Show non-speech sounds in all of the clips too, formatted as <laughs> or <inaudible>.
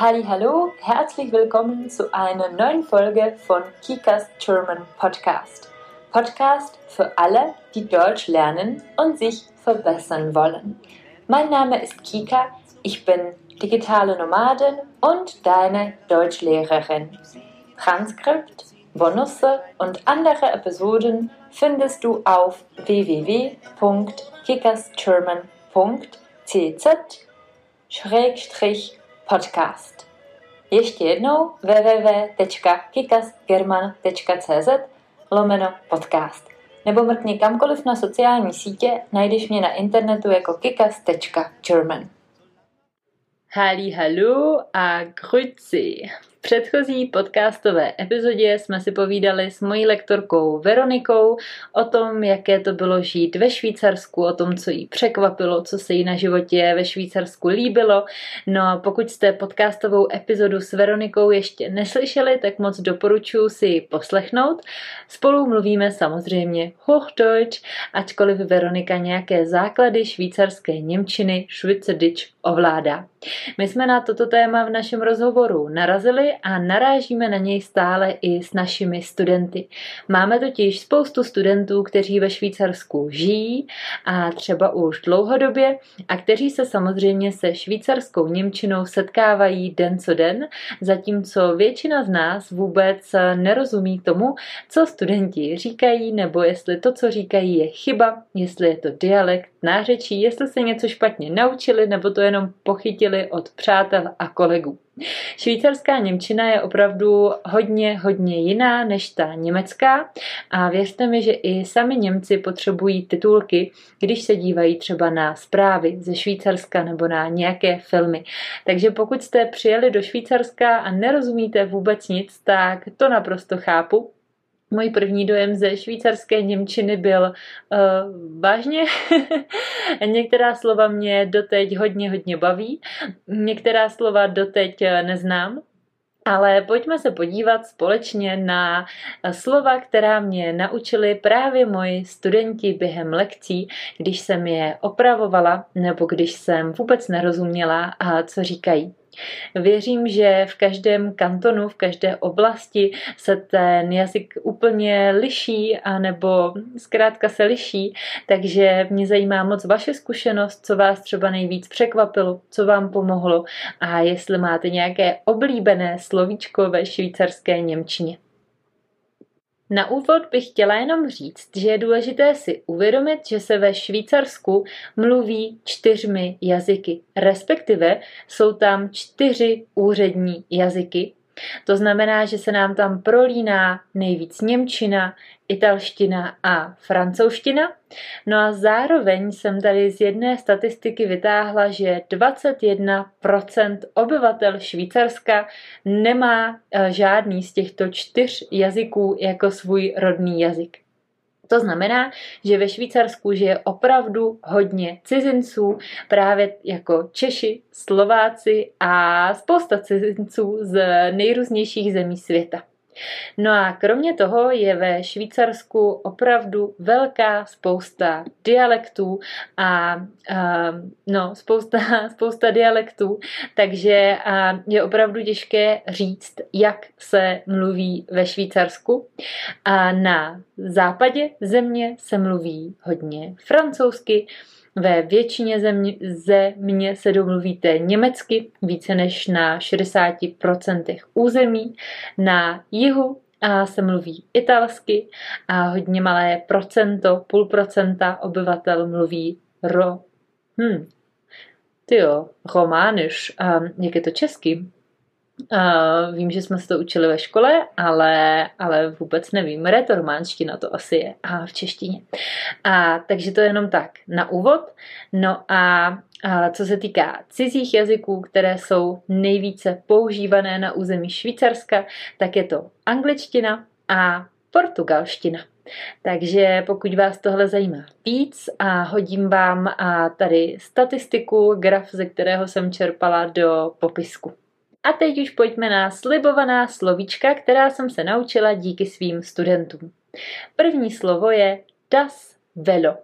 Halli, hallo, herzlich willkommen zu einer neuen Folge von Kikas German Podcast. Podcast für alle, die Deutsch lernen und sich verbessern wollen. Mein Name ist Kika, ich bin digitale Nomadin und deine Deutschlehrerin. Transkript, Bonusse und andere Episoden findest du auf www.kikasgerman.cz-podcast. Ještě jednou www.kikasgerman.cz lomeno podcast. Nebo mrkni kamkoliv na sociální sítě, najdeš mě na internetu jako kikas.german. Halli, hallo a grüezi předchozí podcastové epizodě jsme si povídali s mojí lektorkou Veronikou o tom, jaké to bylo žít ve Švýcarsku, o tom, co jí překvapilo, co se jí na životě ve Švýcarsku líbilo. No a pokud jste podcastovou epizodu s Veronikou ještě neslyšeli, tak moc doporučuji si ji poslechnout. Spolu mluvíme samozřejmě Hochdeutsch, ačkoliv Veronika nějaké základy švýcarské Němčiny Schweizerdeutsch ovládá. My jsme na toto téma v našem rozhovoru narazili a narážíme na něj stále i s našimi studenty. Máme totiž spoustu studentů, kteří ve Švýcarsku žijí a třeba už dlouhodobě a kteří se samozřejmě se švýcarskou Němčinou setkávají den co den, zatímco většina z nás vůbec nerozumí tomu, co studenti říkají, nebo jestli to, co říkají, je chyba, jestli je to dialekt, nářečí, jestli se něco špatně naučili, nebo to jenom pochytili od přátel a kolegů. Švýcarská Němčina je opravdu hodně, hodně jiná než ta německá a věřte mi, že i sami Němci potřebují titulky, když se dívají třeba na zprávy ze Švýcarska nebo na nějaké filmy. Takže pokud jste přijeli do Švýcarska a nerozumíte vůbec nic, tak to naprosto chápu. Můj první dojem ze švýcarské Němčiny byl uh, vážně. <laughs> Některá slova mě doteď hodně, hodně baví, některá slova doteď eh, neznám, ale pojďme se podívat společně na slova, která mě naučili právě moji studenti během lekcí, když jsem je opravovala nebo když jsem vůbec nerozuměla, co říkají. Věřím, že v každém kantonu, v každé oblasti se ten jazyk úplně liší, anebo zkrátka se liší, takže mě zajímá moc vaše zkušenost, co vás třeba nejvíc překvapilo, co vám pomohlo a jestli máte nějaké oblíbené slovíčko ve švýcarské Němčině. Na úvod bych chtěla jenom říct, že je důležité si uvědomit, že se ve Švýcarsku mluví čtyřmi jazyky, respektive jsou tam čtyři úřední jazyky, to znamená, že se nám tam prolíná nejvíc Němčina, italština a francouzština. No a zároveň jsem tady z jedné statistiky vytáhla, že 21% obyvatel Švýcarska nemá eh, žádný z těchto čtyř jazyků jako svůj rodný jazyk. To znamená, že ve Švýcarsku žije opravdu hodně cizinců, právě jako Češi, Slováci a spousta cizinců z nejrůznějších zemí světa. No a kromě toho je ve Švýcarsku opravdu velká spousta dialektů a, no, spousta, <laughs> spousta dialektů, takže je opravdu těžké říct, jak se mluví ve Švýcarsku. A na západě země se mluví hodně francouzsky, ve většině země, země se domluvíte německy, více než na 60% území. Na jihu a se mluví italsky a hodně malé procento, půl procenta obyvatel mluví ro... Hm, tyjo, romániš. A jak je to česky? Uh, vím, že jsme se to učili ve škole, ale, ale vůbec nevím. Retormánština to asi je. A v češtině. A, takže to je jenom tak na úvod. No a, a co se týká cizích jazyků, které jsou nejvíce používané na území Švýcarska, tak je to angličtina a portugalština. Takže pokud vás tohle zajímá víc a hodím vám a tady statistiku, graf, ze kterého jsem čerpala do popisku. A teď už pojďme na slibovaná slovíčka, která jsem se naučila díky svým studentům. První slovo je das Velo.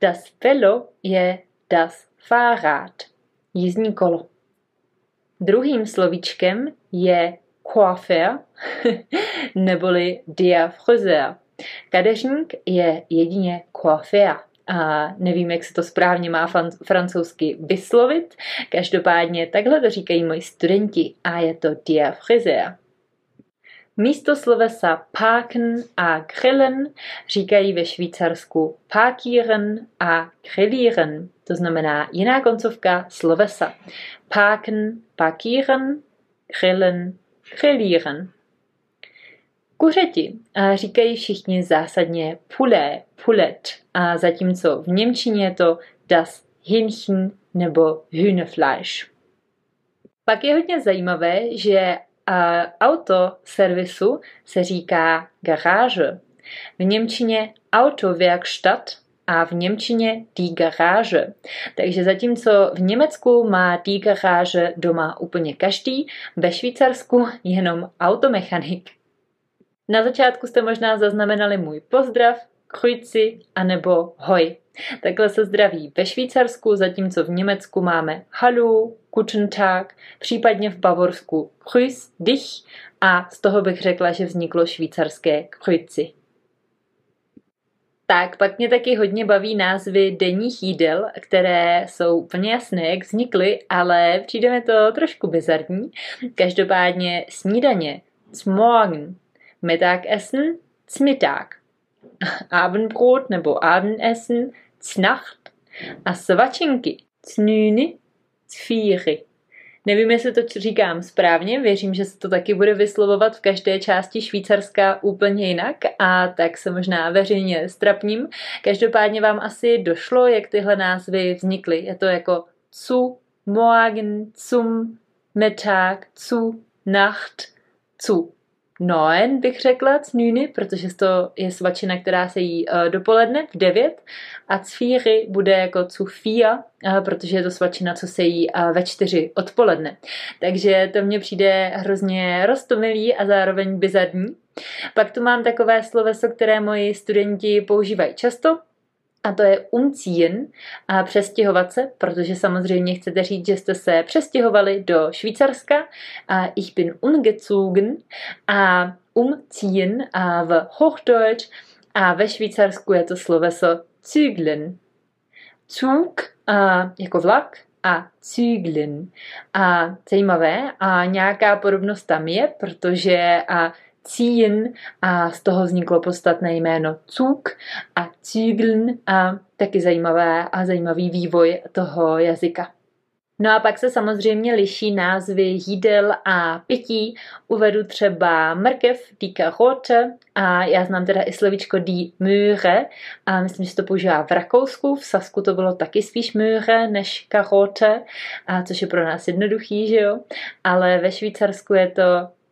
Das Velo je das Fahrrad, jízdní kolo. Druhým slovíčkem je coiffeur, <laughs> neboli dia friseur. Kadeřník je jedině coiffeur. A nevím, jak se to správně má francouzsky vyslovit. Každopádně takhle to říkají moji studenti a je to dia friseur. Místo slovesa parken a grillen říkají ve Švýcarsku parkieren a grillieren. To znamená jiná koncovka slovesa. Parken, parkieren, grillen, grillieren. Kuřeti říkají všichni zásadně pulé, pulet, a zatímco v Němčině je to das Hähnchen nebo Hühnefleisch. Pak je hodně zajímavé, že auto servisu se říká garáže. V Němčině Autowerkstatt a v Němčině die Garage. Takže zatímco v Německu má die Garage doma úplně každý, ve Švýcarsku jenom automechanik. Na začátku jste možná zaznamenali můj pozdrav, krujci anebo hoj. Takhle se zdraví ve Švýcarsku, zatímco v Německu máme halu, guten Tag, případně v Bavorsku grüß dich a z toho bych řekla, že vzniklo švýcarské krujci. Tak, pak mě taky hodně baví názvy denních jídel, které jsou úplně jasné, jak vznikly, ale přijde mi to trošku bizarní. Každopádně snídaně, morgen, Mittagessen, Mittag, Abendbrot nebo Abendessen, Znacht a svačinky, cnüny, cfíry. Nevím, jestli to říkám správně, věřím, že se to taky bude vyslovovat v každé části Švýcarska úplně jinak a tak se možná veřejně strapním. Každopádně vám asi došlo, jak tyhle názvy vznikly. Je to jako zu, morgen, zum, Mittag, zu, Nacht, zu. Noen bych řekla, cnýny, protože to je svačina, která se jí uh, dopoledne v 9 a cfíry bude jako cufia, uh, protože je to svačina, co se jí uh, ve 4 odpoledne. Takže to mně přijde hrozně roztomilý a zároveň bizarní. Pak tu mám takové sloveso, které moji studenti používají často, a to je umziehen a přestěhovat se, protože samozřejmě chcete říct, že jste se přestěhovali do Švýcarska a ich bin umgezogen a umziehen a v Hochdeutsch a ve Švýcarsku je to sloveso zügeln. Zug a, jako vlak a zügeln. A zajímavé a nějaká podobnost tam je, protože a ziehen a z toho vzniklo podstatné jméno Zug a Zügeln a taky zajímavé a zajímavý vývoj toho jazyka. No a pak se samozřejmě liší názvy jídel a pití. Uvedu třeba mrkev, die Karote a já znám teda i slovíčko die Möhre a myslím, že se to používá v Rakousku, v Sasku to bylo taky spíš Möhre než Karote, a což je pro nás jednoduchý, že jo? Ale ve Švýcarsku je to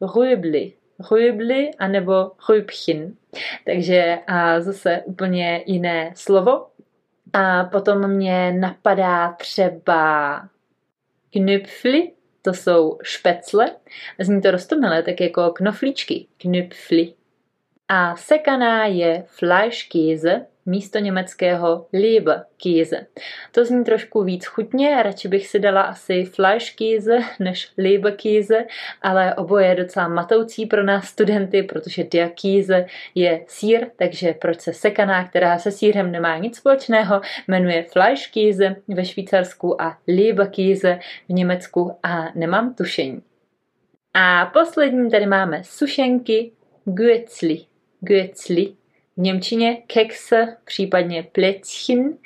Rüebli, rübli anebo rübchen. Takže a zase úplně jiné slovo. A potom mě napadá třeba knüpfli, to jsou špecle. Zní to rostomilé, tak jako knoflíčky, knüpfli. A sekaná je Fleischkäse, místo německého Leberkäse. To zní trošku víc chutně, radši bych si dala asi Fleischkäse než Leberkäse, ale oboje je docela matoucí pro nás studenty, protože der Käse je sír, takže proč se sekaná, která se sírem nemá nic společného, jmenuje Fleischkäse ve Švýcarsku a Leberkäse v Německu a nemám tušení. A poslední tady máme sušenky, Güetzli. Güetzli v Němčině kekse, případně plechin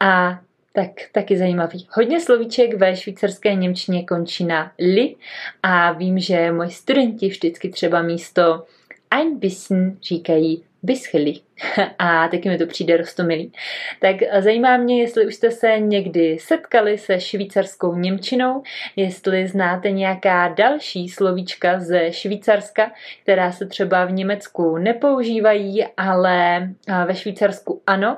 a tak taky zajímavý. Hodně slovíček ve švýcarské Němčině končí na li a vím, že moji studenti vždycky třeba místo ein bisschen říkají bischli. <laughs> A taky mi to přijde rostomilý. Tak zajímá mě, jestli už jste se někdy setkali se švýcarskou Němčinou, jestli znáte nějaká další slovíčka ze Švýcarska, která se třeba v Německu nepoužívají, ale ve Švýcarsku ano.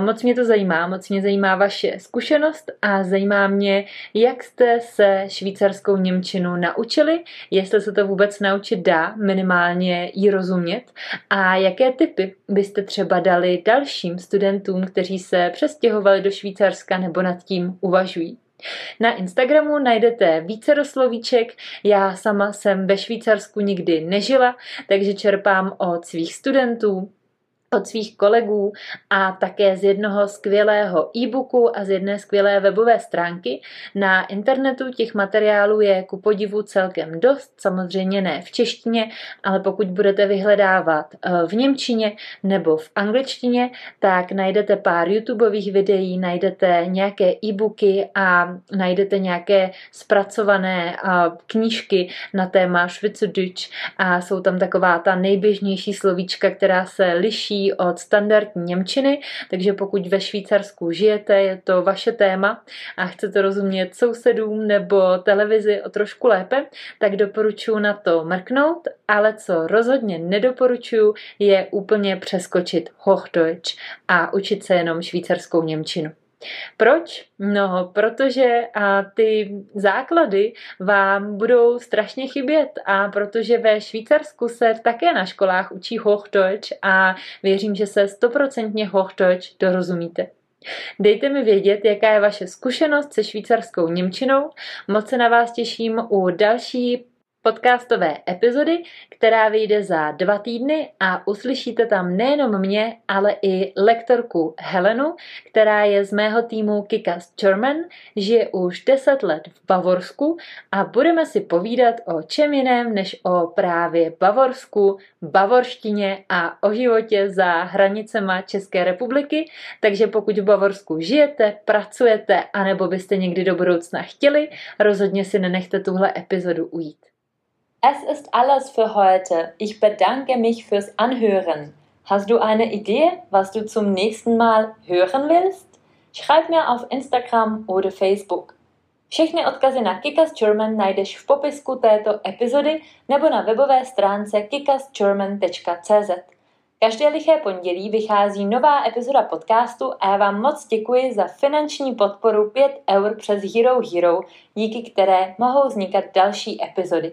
Moc mě to zajímá, moc mě zajímá vaše zkušenost a zajímá mě, jak jste se švýcarskou Němčinu naučili, jestli se to vůbec naučit dá, minimálně ji rozumět a jaké typy by byste třeba dali dalším studentům, kteří se přestěhovali do Švýcarska nebo nad tím uvažují. Na Instagramu najdete více slovíček. Já sama jsem ve Švýcarsku nikdy nežila, takže čerpám od svých studentů, od svých kolegů a také z jednoho skvělého e-booku a z jedné skvělé webové stránky. Na internetu těch materiálů je ku podivu celkem dost, samozřejmě ne v češtině, ale pokud budete vyhledávat eh, v němčině nebo v angličtině, tak najdete pár YouTubeových videí, najdete nějaké e-booky a najdete nějaké zpracované eh, knížky na téma Schweizerdeutsch a jsou tam taková ta nejběžnější slovíčka, která se od standardní Němčiny, takže pokud ve Švýcarsku žijete, je to vaše téma a chcete rozumět sousedům nebo televizi o trošku lépe, tak doporučuji na to mrknout, ale co rozhodně nedoporučuji, je úplně přeskočit Hochdeutsch a učit se jenom švýcarskou Němčinu. Proč? No, protože a ty základy vám budou strašně chybět a protože ve Švýcarsku se také na školách učí Hochdeutsch a věřím, že se stoprocentně Hochdeutsch dorozumíte. Dejte mi vědět, jaká je vaše zkušenost se švýcarskou Němčinou. Moc se na vás těším u další podcastové epizody, která vyjde za dva týdny a uslyšíte tam nejenom mě, ale i lektorku Helenu, která je z mého týmu Kikas German, žije už 10 let v Bavorsku a budeme si povídat o čem jiném než o právě Bavorsku, bavorštině a o životě za hranicema České republiky. Takže pokud v Bavorsku žijete, pracujete, anebo byste někdy do budoucna chtěli, rozhodně si nenechte tuhle epizodu ujít. Es ist alles für heute. Ich bedanke mich fürs Anhören. Hast du eine Idee, was du zum nächsten Mal hören willst? Schreib mir auf Instagram oder Facebook. Všechny odkazy na Kikas German najdeš v popisku této epizody nebo na webové stránce kikasgerman.cz. Každé liché pondělí vychází nová epizoda podcastu a já vám moc děkuji za finanční podporu 5 eur přes Hero Hero, díky které mohou vznikat další epizody.